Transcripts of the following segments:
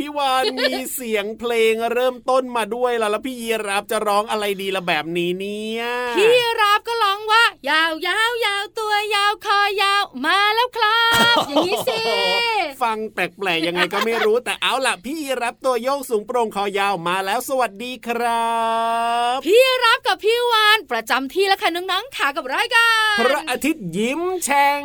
พี่วานมีเสียงเพลงเริ่มต้นมาด้วยล่ะแล้วพี่ยีรับจะร้องอะไรดีละแบบนี้เนี่ย พี่รับก็ร้องว่า ยาวยาวยาวตัวยาวคอยาวมาแล้วครับ อย่างนี้สิ ฟังแปลกๆยังไงก็ไม่รู้แต่เอาล่ะ พี่รับตัวโยกสูงโปร่งคอยาวมาแล้วสวัสดีครับ พี่รับกับพี่วานประจำที่แล้วค่ะน้องๆขากับรายการพระอาทิตย์ยิ้มแฉ่ง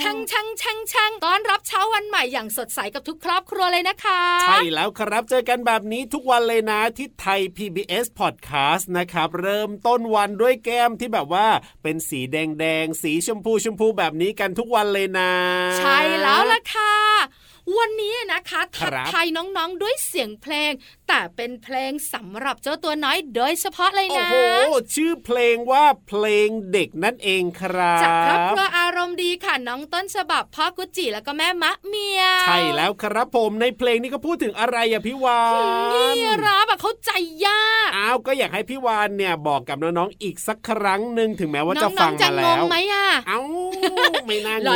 ช่างช่างช่างช่างต้อนรับเช้าวันใหม่อย่างสดใสกับทุกครอบครัวเลยนะคะ ใช่แล้วครับเจอกันแบบนี้ทุกวันเลยนะที่ไทย PBS Podcast นะครับ เริ่มต้นวันด้วยแก้มที่แบบว่าเป็นสีแดงแดงสีชมพูชมพูแบบนี้กันทุกวันเลยนะ ใช่แล้วล่ะค่ะ วันนี้นะคะทักทายน้องๆด้วยเสียงเพลง แต่เป็นเพลงสำหรับเจ้าตัวน้อยโดยเฉพาะเลยนะ โอ้โห ชื่อเพลงว่าเพลงเด็กนั่นเองครับจากครอบครัวอารมณ์ดีค่ะน้องต้นฉบับพ่อกุจิแล้วก็แม่มะเมีย ใช่แล้วครับผมในเพลงนี้ก็พูดถึงอะไรอะพี่วานนี่รับอะเข้าใจยากอ้าวก็อยากให้พี่วานเนี่ยบอกกับน้องๆอีกสักครั้งหนึ่งถึงแม้ว่าจะฟังมาแล้วน้องๆจะงงไหมอะเอ้าไม่น่างงหรอ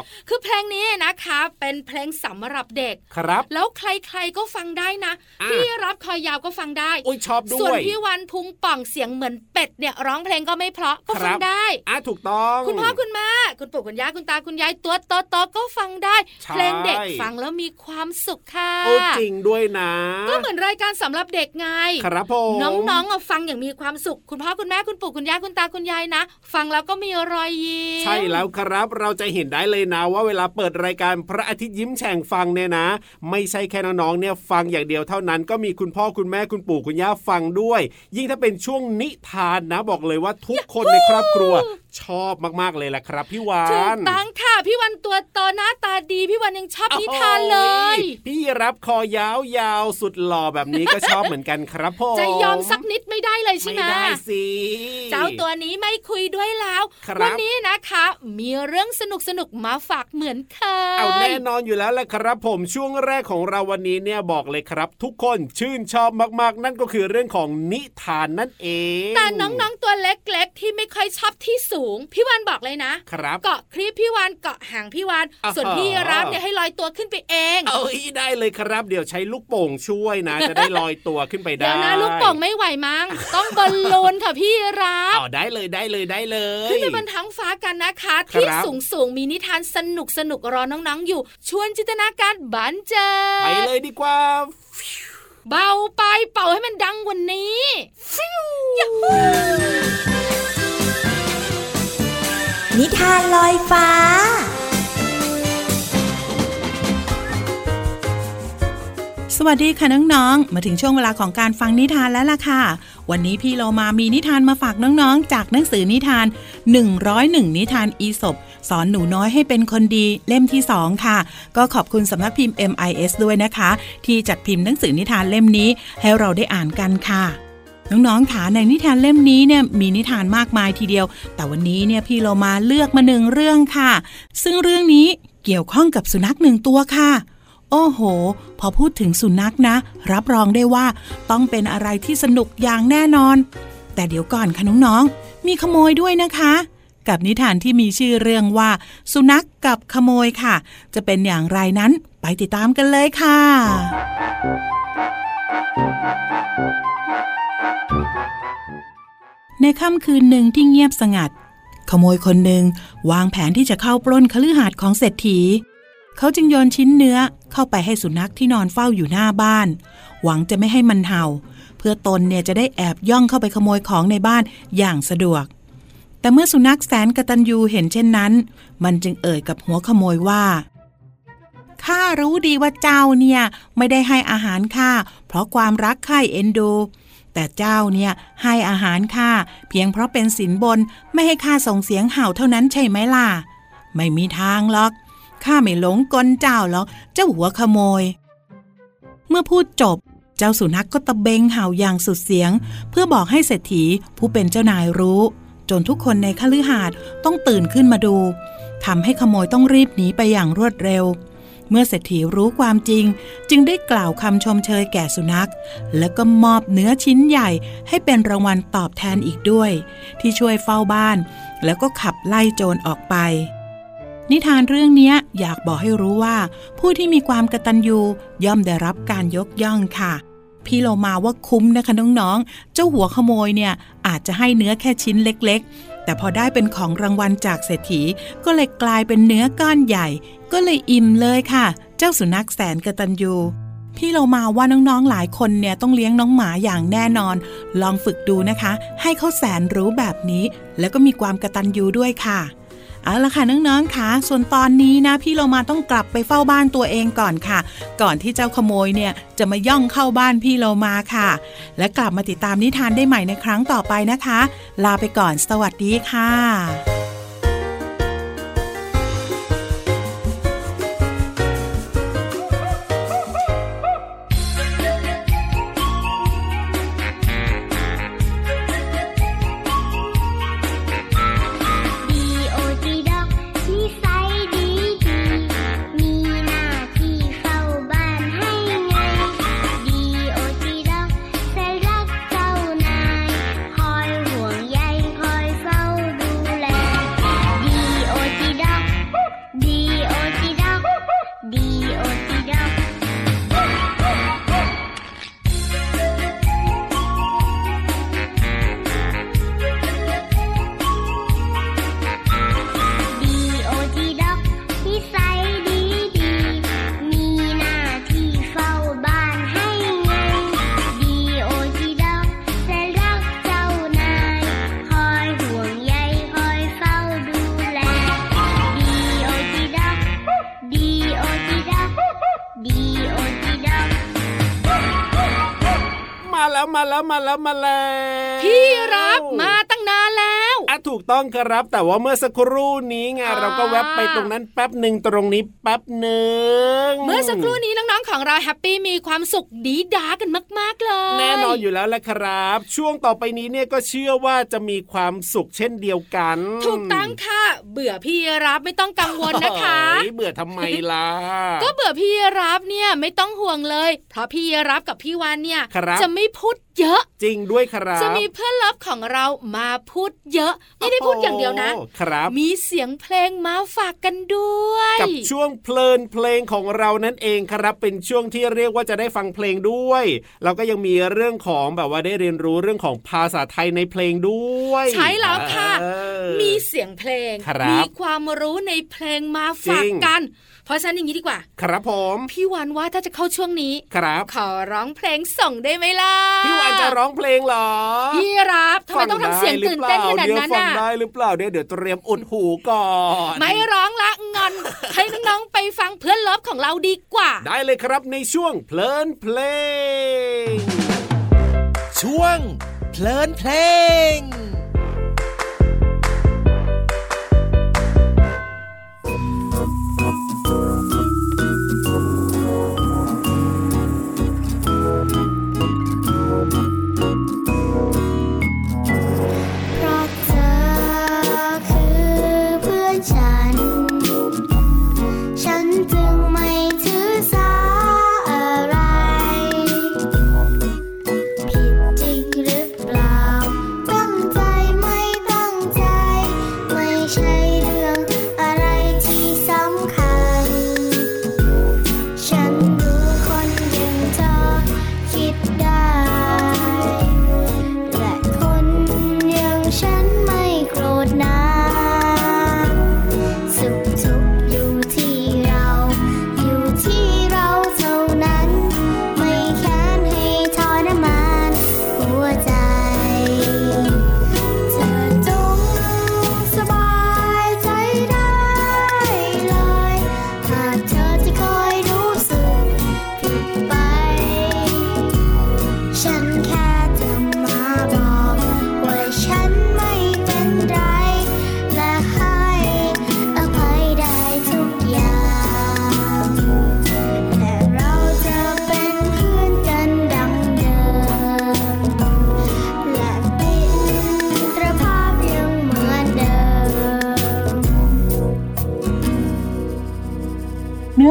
กคือเพลงนี้นะคะเป็นเพลลงสำหรับเด็กครับ แล้วใครๆก็ฟังได้นะพี่รับคอยาวก็ฟังได้โอ้ยชอบด้วยส่วนพี่วันพุงป่องเสียงเหมือนเป็ดเนี่ยร้องเพลงก็ไม่เพราะก็ฟังได้อะถูกต้อง คุณพ่อคุณแม่คุณปู่คุณย่าคุณตาคุณยายตัวโตๆก็ฟังได้เพลงเด็กฟังแล้วมีความสุขค่ะโอ้จริงด้วยนะ ก็เหมือนรายการสำหรับเด็กไงครับผมน้องๆฟังอย่างมีความสุข คุณพ่อคุณแม่คุณปู่คุณย่าคุณตาคุณยายนะ ฟังแล้วก็มีรอยยิ้มใช่แล้วครับเราจะเห็นได้เลยนะว่าเวลาเปิดรายการพระอาทิตย์ยิ้มแฉ่งฟังเนี่ยนะ ไม่ใช่แค่น้องๆเนี่ยฟังอย่างเดียวเท่านั้น ก็มีคุณพ่อคุณแม่คุณปู่คุณย่าฟังด้วย ยิ่งถ้าเป็นช่วงนิทานนะบอกเลยว่าทุกคนในครอบครัวชอบมากๆเลยแหละครับพี่วานถูกต้องค่ะพี่วันตัวโตหน้าตาดีพี่วันยังชอบนิทานเลย พี่รับคอยาวยาวสุดหล่อแบบนี้ก็ชอบเหมือนกันครับพ่อจะยอมสักนิดไม่ได้เลยใช่ไหมไม่ได้สิเจ้าตัวนี้ไม่คุยด้วยแล้ววันนี้นะคะ มีเรื่องสนุกสนุกมาฝากเหมือนเคยเอาแน่นอนอยู่แล้วแหละครับผมช่วงแรกของเราวันนี้เนี่ยบอกเลยครับ ทุกคนชื่นชอบมากๆ นั่นก็คือเรื่องของนิทานนั่นเองแต่น้องๆตัวเล็กๆ ที่ไม่ค่อยชอบที่สูงพี่วันบอกเลยนะครับเกาะคลิปพี่วันเกาะหางพี่วันส่วนพี่รับเนี่ยให้ลอยตัวขึ้นไปเองเอ้ยได้เลยครับ เดี๋ยวใช้ลูกโป่งช่วยนะ จะได้ลอยตัวขึ้นไปได้เดี๋ยวนะลูกโป่งไม่ไหวมั้งต้องบอลลูนค่ะพี่รับอ๋อได้เลยได้เลยได้เลยขึ้นไปบนท้องฟ้ากันนะคะ ที่สูงสูงมีนิทานสนุกสนุกรอน้องๆอยู่ ชวนจินตนาการบันเจอไปเลยดีกว่าเบาไปเป่าให้มันดังกว่านี้ฟิว นิทานลอยฟ้า สวัสดีค่ะน้องๆ มาถึงช่วงเวลาของการฟังนิทานแล้วล่ะค่ะ วันนี้พี่เรามามีนิทานมาฝากน้องๆ จากหนังสือนิทาน 101 นิทานอีสบสอนหนูน้อยให้เป็นคนดีเล่มที่ 2 ค่ะ ก็ขอบคุณสำนักพิมพ์ MIS ด้วยนะคะ ที่จัดพิมพ์หนังสือนิทานเล่มนี้ให้เราได้อ่านกันค่ะ น้องๆค่ะในนิทานเล่มนี้เนี่ยมีนิทานมากมายทีเดียว แต่วันนี้เนี่ยพี่เรามาเลือกมาหนึ่งเรื่องค่ะ ซึ่งเรื่องนี้เกี่ยวข้องกับสุนัขหนึ่งตัวค่ะโอ้โห พอพูดถึงสุนัขนะ รับรองได้ว่าต้องเป็นอะไรที่สนุกอย่างแน่นอน แต่เดี๋ยวก่อนค่ะน้องๆมีขโมยด้วยนะคะ กับนิทานที่มีชื่อเรื่องว่า สุนัขกกับขโมยค่ะ จะเป็นอย่างไรนั้นไปติดตามกันเลยค่ะ ในค่ำคืนหนึ่งที่เงียบสงัด ขโมยคนหนึ่งวางแผนที่จะเข้าปล้นคฤหาสน์ของเศรษฐี เขาจึงโยนชิ้นเนื้อเข้าไปให้สุนัขที่นอนเฝ้าอยู่หน้าบ้าน หวังจะไม่ให้มันเห่า เพื่อตนเนี่ยจะได้แอบย่องเข้าไปขโมยของในบ้านอย่างสะดวก แต่เมื่อสุนัขแสนกระตันยูเห็นเช่นนั้น มันจึงเอ่ยกับหัวขโมยว่าข้ารู้ดีว่าเจ้าเนี่ยไม่ได้ให้อาหารข้าเพราะความรักใคร่เอ็นดู แต่เจ้าเนี่ยให้อาหารข้าเพียงเพราะเป็นสินบนไม่ให้ข้าส่งเสียงเห่าเท่านั้นใช่ไหมล่ะ ไม่มีทางหรอกข้าไม่หลงกลเจ้าหรอกเจ้าหัวขโมย เมื่อพูดจบ เจ้าสุนัขกก็ตะเบงเห่าอย่างสุดเสียง เพื่อบอกให้เศรษฐีผู้เป็นเจ้านายรู้ จนทุกคนในคฤหาสน์ต้องตื่นขึ้นมาดูทำให้ขโมยต้องรีบหนีไปอย่างรวดเร็ว เมื่อเศรษฐีรู้ความจริง จึงได้กล่าวคำชมเชยแก่สุนัข แล้วก็มอบเนื้อชิ้นใหญ่ให้เป็นรางวัลตอบแทนอีกด้วย ที่ช่วยเฝ้าบ้าน แล้วก็ขับไล่โจรออกไป นิทานเรื่องนี้อยากบอกให้รู้ว่า ผู้ที่มีความกตัญญูย่อมได้รับการยกย่องค่ะ พี่เรามาว่าคุ้มนะคะน้องๆ เจ้าหัวขโมยเนี่ยอาจจะให้เนื้อแค่ชิ้นเล็ก ๆ แต่พอได้เป็นของรางวัลจากเศรษฐี ก็เลยกลายเป็นเนื้อก้อนใหญ่ ก็เลยอิ่มเลยค่ะ เจ้าสุนัขแสนกระตันยูพี่เรามาว่าน้องๆ หลายคนเนี่ยต้องเลี้ยงน้องหมาอย่างแน่นอน ลองฝึกดูนะคะ ให้เขาแสนรู้แบบนี้ แล้วก็มีความกระตันยูด้วยค่ะ เอาละค่ะน้องๆค่ะส่วนตอนนี้นะพี่เรามาต้องกลับไปเฝ้าบ้านตัวเองก่อนค่ะ ก่อนที่เจ้าขโมยเนี่ยจะมาย่องเข้าบ้านพี่เรามาค่ะ และกลับมาติดตามนิทานได้ใหม่ในครั้งต่อไปนะคะ ลาไปก่อนสวัสดีค่ะ แล้วมาแล้วมาแล้วพี่รับมาตั้งนานแล้วอะถูกต้องครับ แต่ว่าเมื่อสักครู่นี้ไงอ่าเราก็แวบไปตรงนั้นแป๊บหนึ่งตรงนี้แป๊บหนึ่งเมื่อสักครู่นี้น้องๆของเราแฮปปี้มีความสุขดีดากันมาก ๆเลย แน่นอนอยู่แล้วแหละครับ ช่วงต่อไปนี้เนี่ยก็เชื่อว่าจะมีความสุขเช่นเดียวกัน ถูกต้องค่ะ เบื่อพี่รับไม่ต้องกังวลนะคะเฮ้ยเบื่อทำไมล่ะก็เบื่อพี่รับเนี่ยไม่ต้องห่วงเลย เพราะพี่รับกับพี่วานเนี่ยครับจะไม่พูด เยอะ จริงด้วยครับจะมีเพื่อนเลิฟของเรามาพูดเยอะ ไม่ได้พูดอย่างเดียวนะโอ้ครับ มีเสียงเพลงมาฝากกันด้วย กับช่วงเพลินเพลงของเรานั่นเองครับ เป็นช่วงที่เรียกว่าจะได้ฟังเพลงด้วย เราก็ยังมีเรื่องของแบบว่าได้เรียนรู้เรื่องของภาษาไทยในเพลงด้วย ใช่แล้วค่ะเออมีเสียงเพลงครับมีความรู้ในเพลงมาฝากจริงกัน เพราะฉะนั้นอย่างนี้ดีกว่า ครับผมพี่วานว่าถ้าจะเข้าช่วงนี้ ครับ ขอร้องเพลงส่งได้ไหมล่ะพี่วานจะร้องเพลงเหรอพี่รับทำไมต้องทำเสียงตื่นเต้นขนาดนั้นฟังน่ะได้หรือเปล่าเดี๋ยวเดี๋ยวเตรียมอุดหูก่อนไม่ร้องละงอนให้น้องๆไปฟังเพื่อนเลิฟของเราดีกว่า ได้เลยครับในช่วงเพลินเพลง ช่วงเพลินเพลง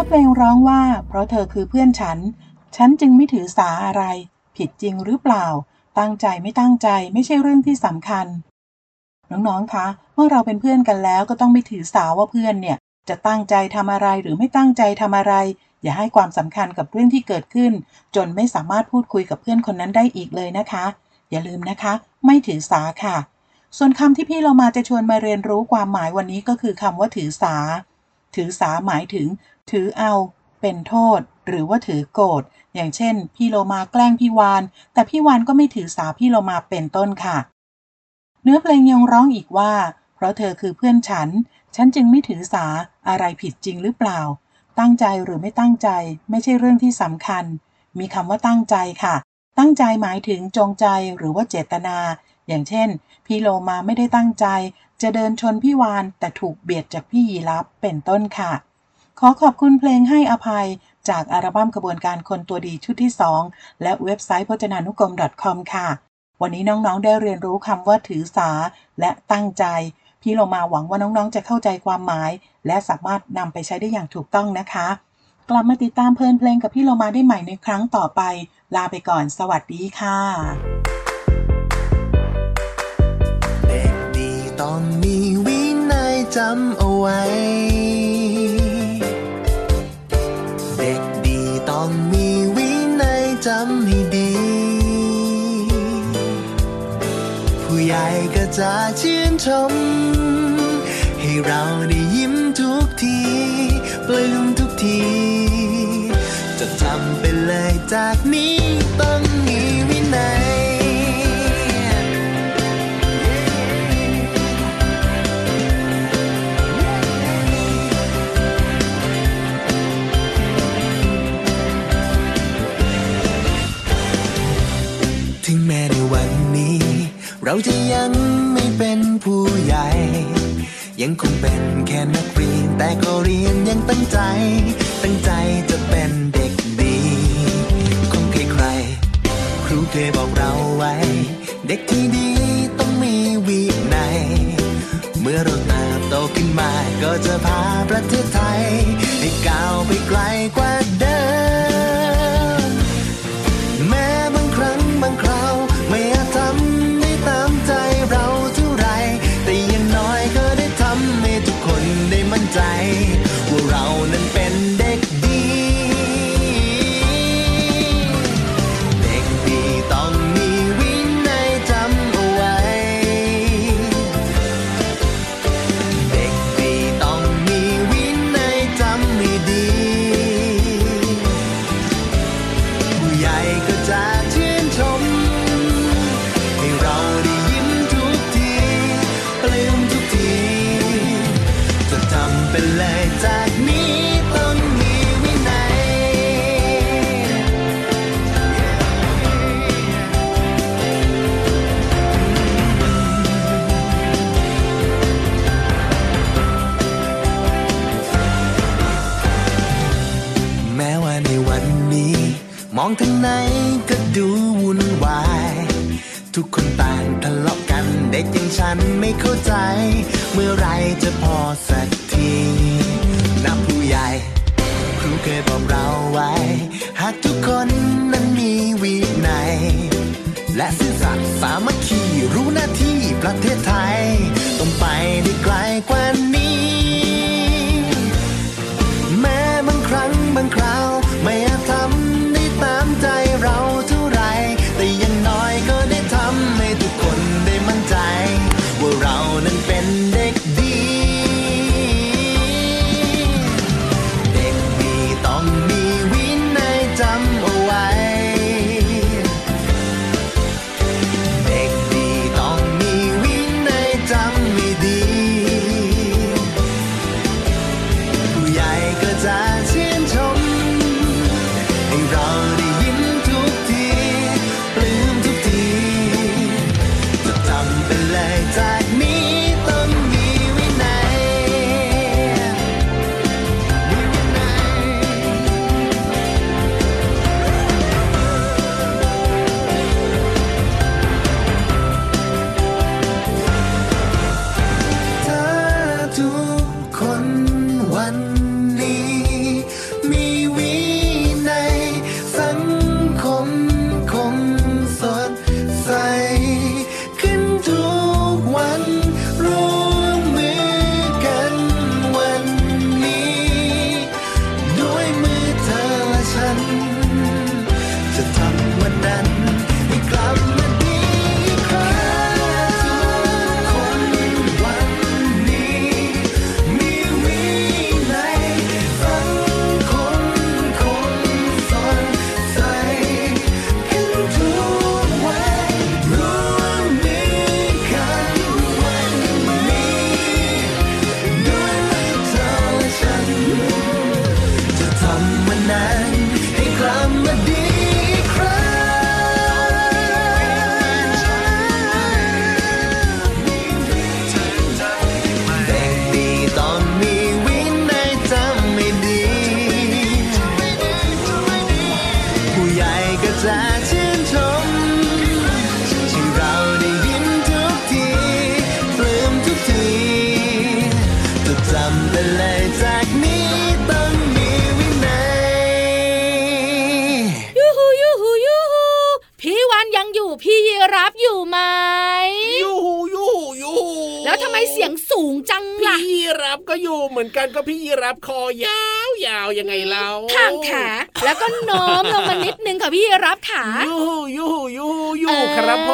เพลงร้องว่า เพราะเธอคือเพื่อนฉัน ฉันจึงไม่ถือสาอะไร ผิดจริงหรือเปล่า ตั้งใจไม่ตั้งใจไม่ใช่เรื่องที่สำคัญ น้องๆ คะ เมื่อเราเป็นเพื่อนกันแล้วก็ต้องไม่ถือสาว่าเพื่อนเนี่ย จะตั้งใจทำอะไรหรือไม่ตั้งใจทำอะไร อย่าให้ความสำคัญกับเรื่องที่เกิดขึ้น จนไม่สามารถพูดคุยกับเพื่อนคนนั้นได้อีกเลยนะคะ อย่าลืมนะคะ ไม่ถือสาค่ะ ส่วนคำที่พี่เรามาจะชวนมาเรียนรู้ความหมายวันนี้ก็คือคำว่าถือสาถือสาหมายถึง ถือเอาเป็นโทษ หรือว่าถือโกรธอย่างเช่น พี่โลมาแกล้งพี่วาน แต่พี่วานก็ไม่ถือสาพี่โลมาเป็นต้นค่ะ เนื้อเพลงยังร้องอีกว่า เพราะเธอคือเพื่อนฉัน ฉันจึงไม่ถือสาอะไรผิดจริงหรือเปล่า ตั้งใจหรือไม่ตั้งใจ ไม่ใช่เรื่องที่สำคัญ มีคำว่าตั้งใจค่ะ ตั้งใจหมายถึงจงใจหรือว่าเจตนา อย่างเช่น พี่โลมาไม่ได้ตั้งใจ จะเดินชนพี่วานแต่ถูกเบียดจากพี่ยีรับเป็นต้นค่ะ ขอขอบคุณเพลงให้อภัยจากอัลบั้มกระบวนการคนตัวดีชุดที่ 2 และเว็บไซต์พจนานุกรม .com ค่ะ วันนี้น้องๆได้เรียนรู้คำว่าถือสาและตั้งใจ พี่โลมาหวังว่าน้องๆจะเข้าใจความหมาย และสามารถนำไปใช้ได้อย่างถูกต้องนะคะ กลับมาติดตามเพลินเพลงกับพี่โลมาได้ใหม่ในครั้งต่อไป ลาไปก่อน สวัสดีค่ะเด็กดีต้องมีวินัยจำเอาไว้ ให้ดี ผู้ใหญ่ก็จะชื่นชม ให้เราได้ยิ้มทุกทีปลื้มทุกที จะทำไปเลยจากนี้ เราจะยังไม่เป็นผู้ใหญ่ ยังคงเป็นแค่นักเรียน แต่ก็เรียนยังตั้งใจ ตั้งใจจะเป็นเด็กดีคงใครใคร ครูเคยบอกเราไว้ เด็กที่ดีต้องมีวินัยเมื่อเราเติบโตขึ้นมา ก็จะพาประเทศไทย ให้ก้าวไปไกลกว่าเดิม เมื่อไรจะ กันก็พี่ยีรับคอยาวยาวยังไงเราข้างขาแล้วก็น้อมลงมานิดนึงค่ะพี่รับขายูยูยูยูครับผ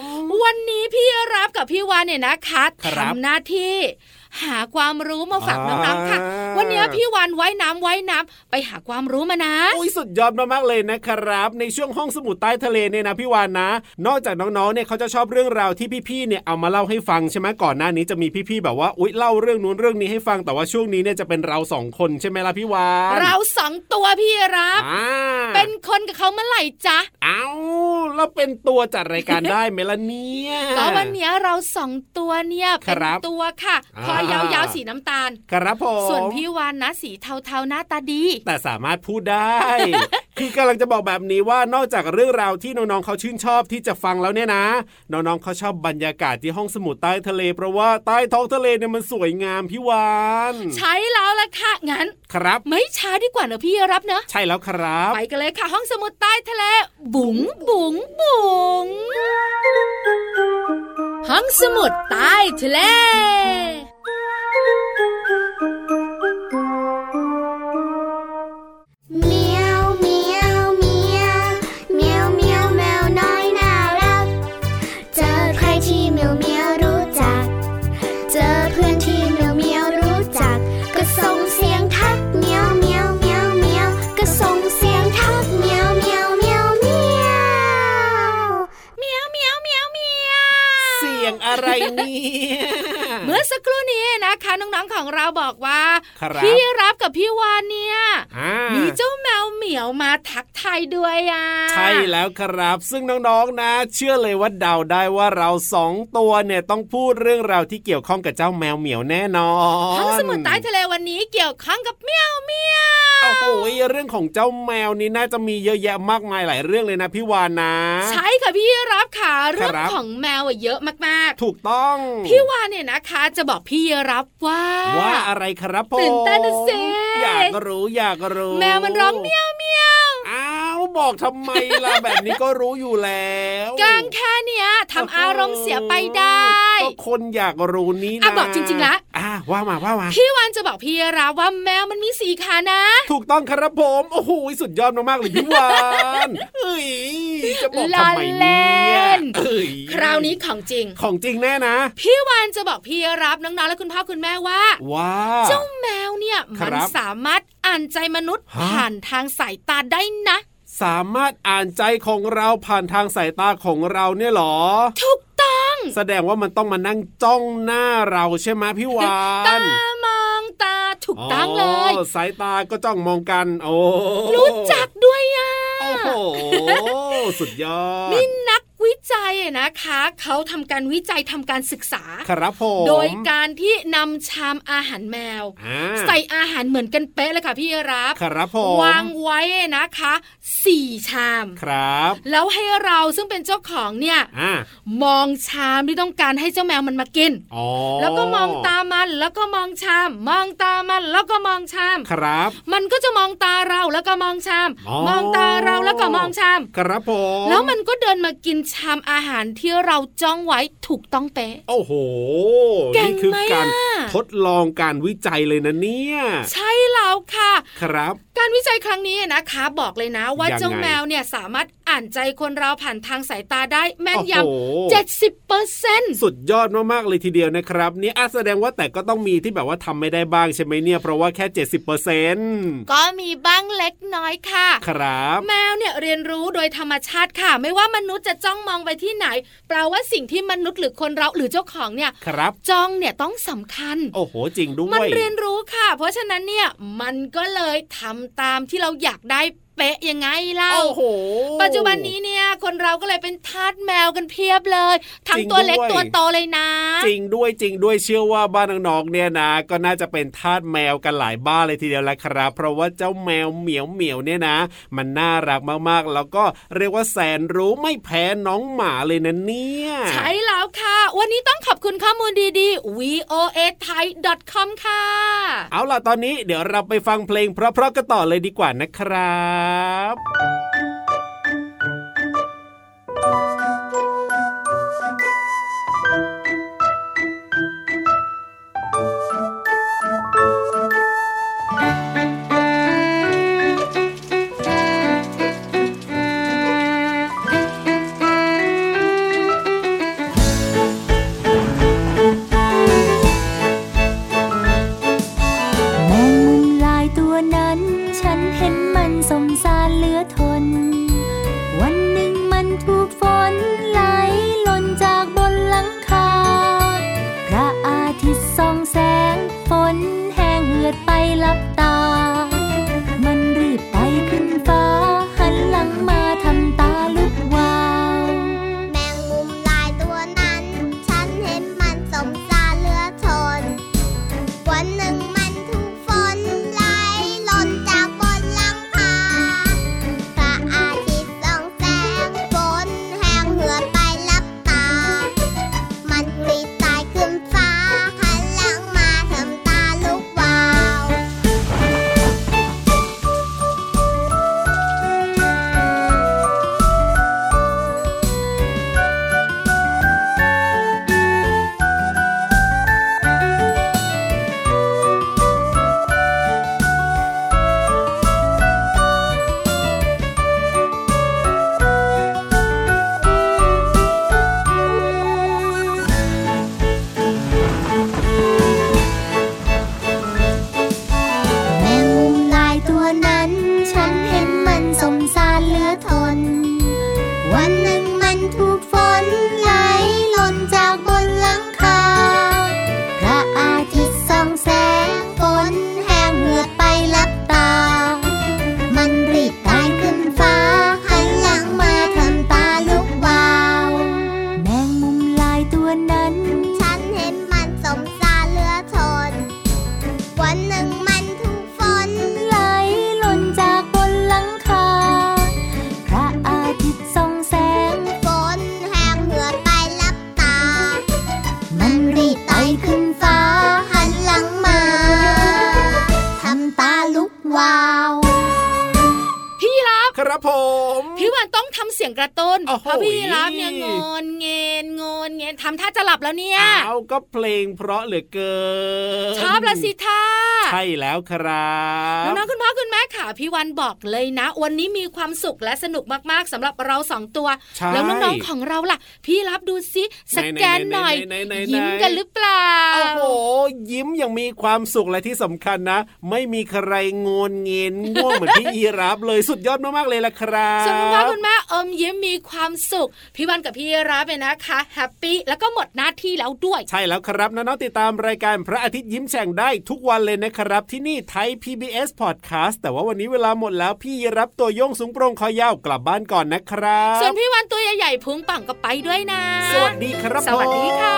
มวันนี้พี่รับกับพี่วานเนี่ยนะคะทำหน้าที่ หาความรู้มาฝากน้องๆค่ะ วันนี้พี่วานไว้น้ำไว้น้ำไปหาความรู้มานะอุ้ยสุดยอดมากๆเลยนะครับ ในช่วงห้องสมุดใต้ทะเลเนี่ยนะพี่วานนะ นอกจากน้องๆเนี่ยเขาจะชอบเรื่องราวที่พี่ๆเนี่ยเอามาเล่าให้ฟังใช่ไหมก่อนหน้านี้จะมีพี่ๆแบบว่าอุ้ยเล่าเรื่องนู้นเรื่องนี้ให้ฟังแต่ว่าช่วงนี้เนี่ยจะเป็นเราสองคนใช่ไหมล่ะพี่วานเราสองตัวพี่รับอ่าเป็นคนกับเขาเมื่อไหร่จ๊ะเอาแล้วเป็นตัวจัดรายการได้ไหมล่ะเนี่ยก็วันนี้เราสองตัวเนี่ยคเป็นรับตัวค่ะอ่าคอยาวๆสีน้ำตาล ครับผมส่วนพี่วานนะสีเทาๆหน้าตาดี แต่สามารถพูดได้คือกำลังจะบอกแบบนี้ว่านอกจากเรื่องราวที่น้องๆเขาชื่นชอบที่จะฟังแล้วเนี่ยนะน้องๆเขาชอบบรรยากาศที่ห้องสมุดใต้ทะเล เพราะว่าใต้ท้องทะเลเนี่ยมันสวยงามพี่วานใช้แล้วละค่ะงั้น ครับ ไม่ช้าดีกว่าเนอะพี่รับเนอะใช่แล้วครับไปกันเลยค่ะ ห้องสมุดใต้ทะเล บุ๋งบุ๋งบุ๋งห้องสมุดใต้ทะเล Thank you. นี้นะคะน้องๆของเราบอกว่าครับพี่รับกับพี่วานเนี่ยอ่ามีเจ้าแมวเหมียวมาทักทายด้วยอะใช่แล้วครับ ซึ่งน้องๆนะ เชื่อเลยว่าเดาได้ว่าเราสองตัวเนี่ยต้องพูดเรื่องราวที่เกี่ยวข้องกับเจ้าแมวเหมียวแน่นอนห้องสมุดใต้ทะเลวันนี้เกี่ยวข้องกับเมียวเมียวโอ้โหเรื่องของเจ้าแมวนี้น่าจะมีเยอะแยะมากมายหลายเรื่องเลยนะพี่วานนะ ใช่ค่ะพี่รับค่ะเรื่องครับของแมวอะเยอะมากถูกต้องๆพี่วานเนี่ยนะคะ จะบอกพี่รับว่า ว่าอะไรครับผมตื่นเต้นนะสิอยากรู้อยากรู้ แมวมันร้องเมียวเมียวอ้าวบอกทำไมล่ะแบบนี้ก็รู้อยู่แล้วกางแค่เนี้ยทำอารมณ์เสียไปได้ก็คนอยากรู้นี่อะนะบอกจริงๆละอะ ว่ามาว่ามาพี่วานจะบอกพี่รับว่าแมวมันมีสีขานะ ถูกต้องครับผมโอ้โหสุดยอดมากๆเลยพี่วานเอ้ยจะบอกทำไมเนี่ยเอ้ยคราวนี้ของจริง ของจริงแน่นะ พี่วานจะบอกพี่รับน้องๆและคุณพ่อคุณแม่ว่าว้าเจ้าแมวเนี่ยครัมันบสามารถอ่านใจมนุษย์ฮะผ่านทางสายตาได้นะสามารถอ่านใจของเราผ่านทางสายตาของเราเนี่ยเหรอ ถูกต้อง แสดงว่ามันต้องมานั่งจ้องหน้าเราใช่ไหมพี่วาตานมองตาถูกต้องเลยอ๋อสายตาก็จ้องมองกัน โอ้รู้จักด้วยอะโอ้โหสุดยอดนี่นักวิ จัยอะนะคะ เขาทำการวิจัยทำการศึกษา ครับผมโดยการที่นำชามอาหารแมวอ่าใส่อาหารเหมือนกันเป๊ะเลยค่ะพี่รับครับผมวางไว้นะคะสี่ชามครับ แล้วให้เราซึ่งเป็นเจ้าของเนี่ยอ่ามองชามที่ต้องการให้เจ้าแมวมันมากินอ๋อแล้วก็มองตามันแล้วก็มองชาม มองตามันแล้วก็มองชามครับ มันก็จะมองตาเราแล้วก็มองชามอ๋อมองตาเราแล้วก็มองชาม ครับผมแล้วมันก็เดินมากินชามอาหารที่เราจ้องไว้ถูกต้องเป๊ะ โอ้โหเก่งนี่คือไหมการอะทดลองการวิจัยเลยนะเนี่ย ใช่แล้วค่ะ ครับ การวิจัยครั้งนี้นะคะ บอกเลยนะว่ายังไงเจ้าแมวเนี่ยสามารถอ่านใจคนเราผ่านทางสายตาได้แม่นยโอ้โหำเจ็ดสิบเปอร์เซ็นต์สุดยอดมากๆเลยทีเดียวนะครับเนี่ยอะแสดงว่าแต่ก็ต้องมีที่แบบว่าทำไม่ได้บ้างใช่ไหมเนี่ย เพราะว่าแค่70%ก็มีบ้างเล็กน้อยค่ะ ครับ แมวเนี่ยเรียนรู้โดยธรรมชาติค่ะ ไม่ว่ามนุษย์จะจ้องมองไปที่ไหนแปลว่าสิ่งที่มนุษย์หรือคนเราหรือเจ้าของเนี่ยครับจ้องเนี่ยต้องสำคัญ โอ้โห จริงด้วย มันเรียนรู้ค่ะ เพราะฉะนั้นเนี่ยมันก็เลยทำตามที่เราอยากได้ เป๊ะยังไงเล่า โอ้โห ปัจจุบันนี้เนี่ยคนเราก็เลยเป็นทาสแมวกันเพียบเลย ทั้งจริงตัวเล็กด้วยตัวโตเลยนะ จริงด้วยจริงด้วยเชื่อว่าบ้านน้องๆเนี่ยนะ ก็น่าจะเป็นทาสแมวกันหลายบ้านเลยทีเดียวแหละครับ เพราะว่าเจ้าแมวเหมียวเหมียวเนี่ยนะ มันน่ารักมากๆ แล้วก็เรียกว่าแสนรู้ไม่แพ้น้องหมาเลยนะเนี่ยใช่แล้วค่ะ วันนี้ต้องขอบคุณข้อมูลดีๆ voa thai com ค่ะ เอาล่ะตอนนี้เดี๋ยวเราไปฟังเพลงเพราะๆกันต่อเลยดีกว่านะครับเแล้วเนี่ย เอาก็เพลงเพราะเหลือเกินชอบละสิท่าใช่แล้วครับน้องๆคุณพ่อคุณแม่ค่ะพี่วันบอกเลยนะ วันนี้มีความสุขและสนุกมากๆสำหรับเราสองตัวใช่แล้วน้องๆของเราล่ะ พี่รับดูซิสแกนหน่อยไหนๆๆๆๆยิ้มกันหรือเปล่า โอ้โห ยิ้มยังมีความสุขและที่สำคัญนะ ไม่มีใครงนเงินง่วงเหมือนพี่ยีรับเลยสุดยอดมากๆเลยล่ะครับส่วนคุณพ่อคุณแม่อมยิ้มมีความสุข พี่วาฬกับพี่ราฟเนี่ยนะคะ happy แล้วก็หมดหน้าที่แล้วด้วยใช่แล้วครับน้องๆติดตามรายการพระอาทิตย์ยิ้มแฉ่งได้ทุกวันเลยนะครับ ที่นี่ไทย PBS Podcast แต่ว่าวันนี้เวลาหมดแล้วพี่ยีราฟตัวโยงสูงโปรงคอยาวกลับบ้านก่อนนะครับส่วนพี่วาฬตัวใหญ่ๆพุงป่องก็ไปด้วยนะ สวัสดีครับสวัสดีค่ะ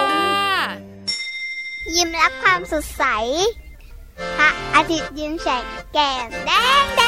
ยิ้มรับความสดใสพระอาทิตย์ยิ้มแฉ่งแก้มแดงแด